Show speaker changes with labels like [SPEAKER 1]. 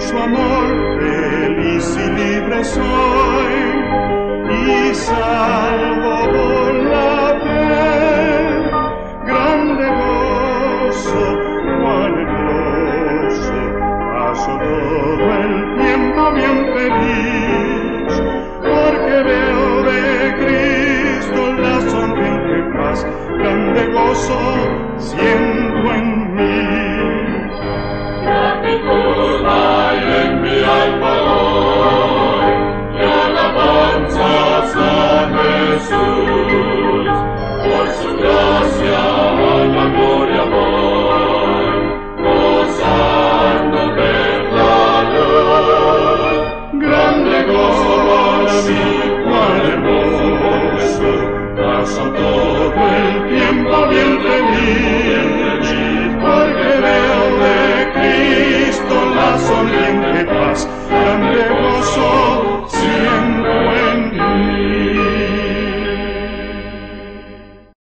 [SPEAKER 1] su amor feliz y libre soy y salvo por la fe. Grande gozo, cuán hermoso, paso todo el tiempo bien feliz, porque veo de Cristo la sonriente paz. Grande gozo, siempre 回忆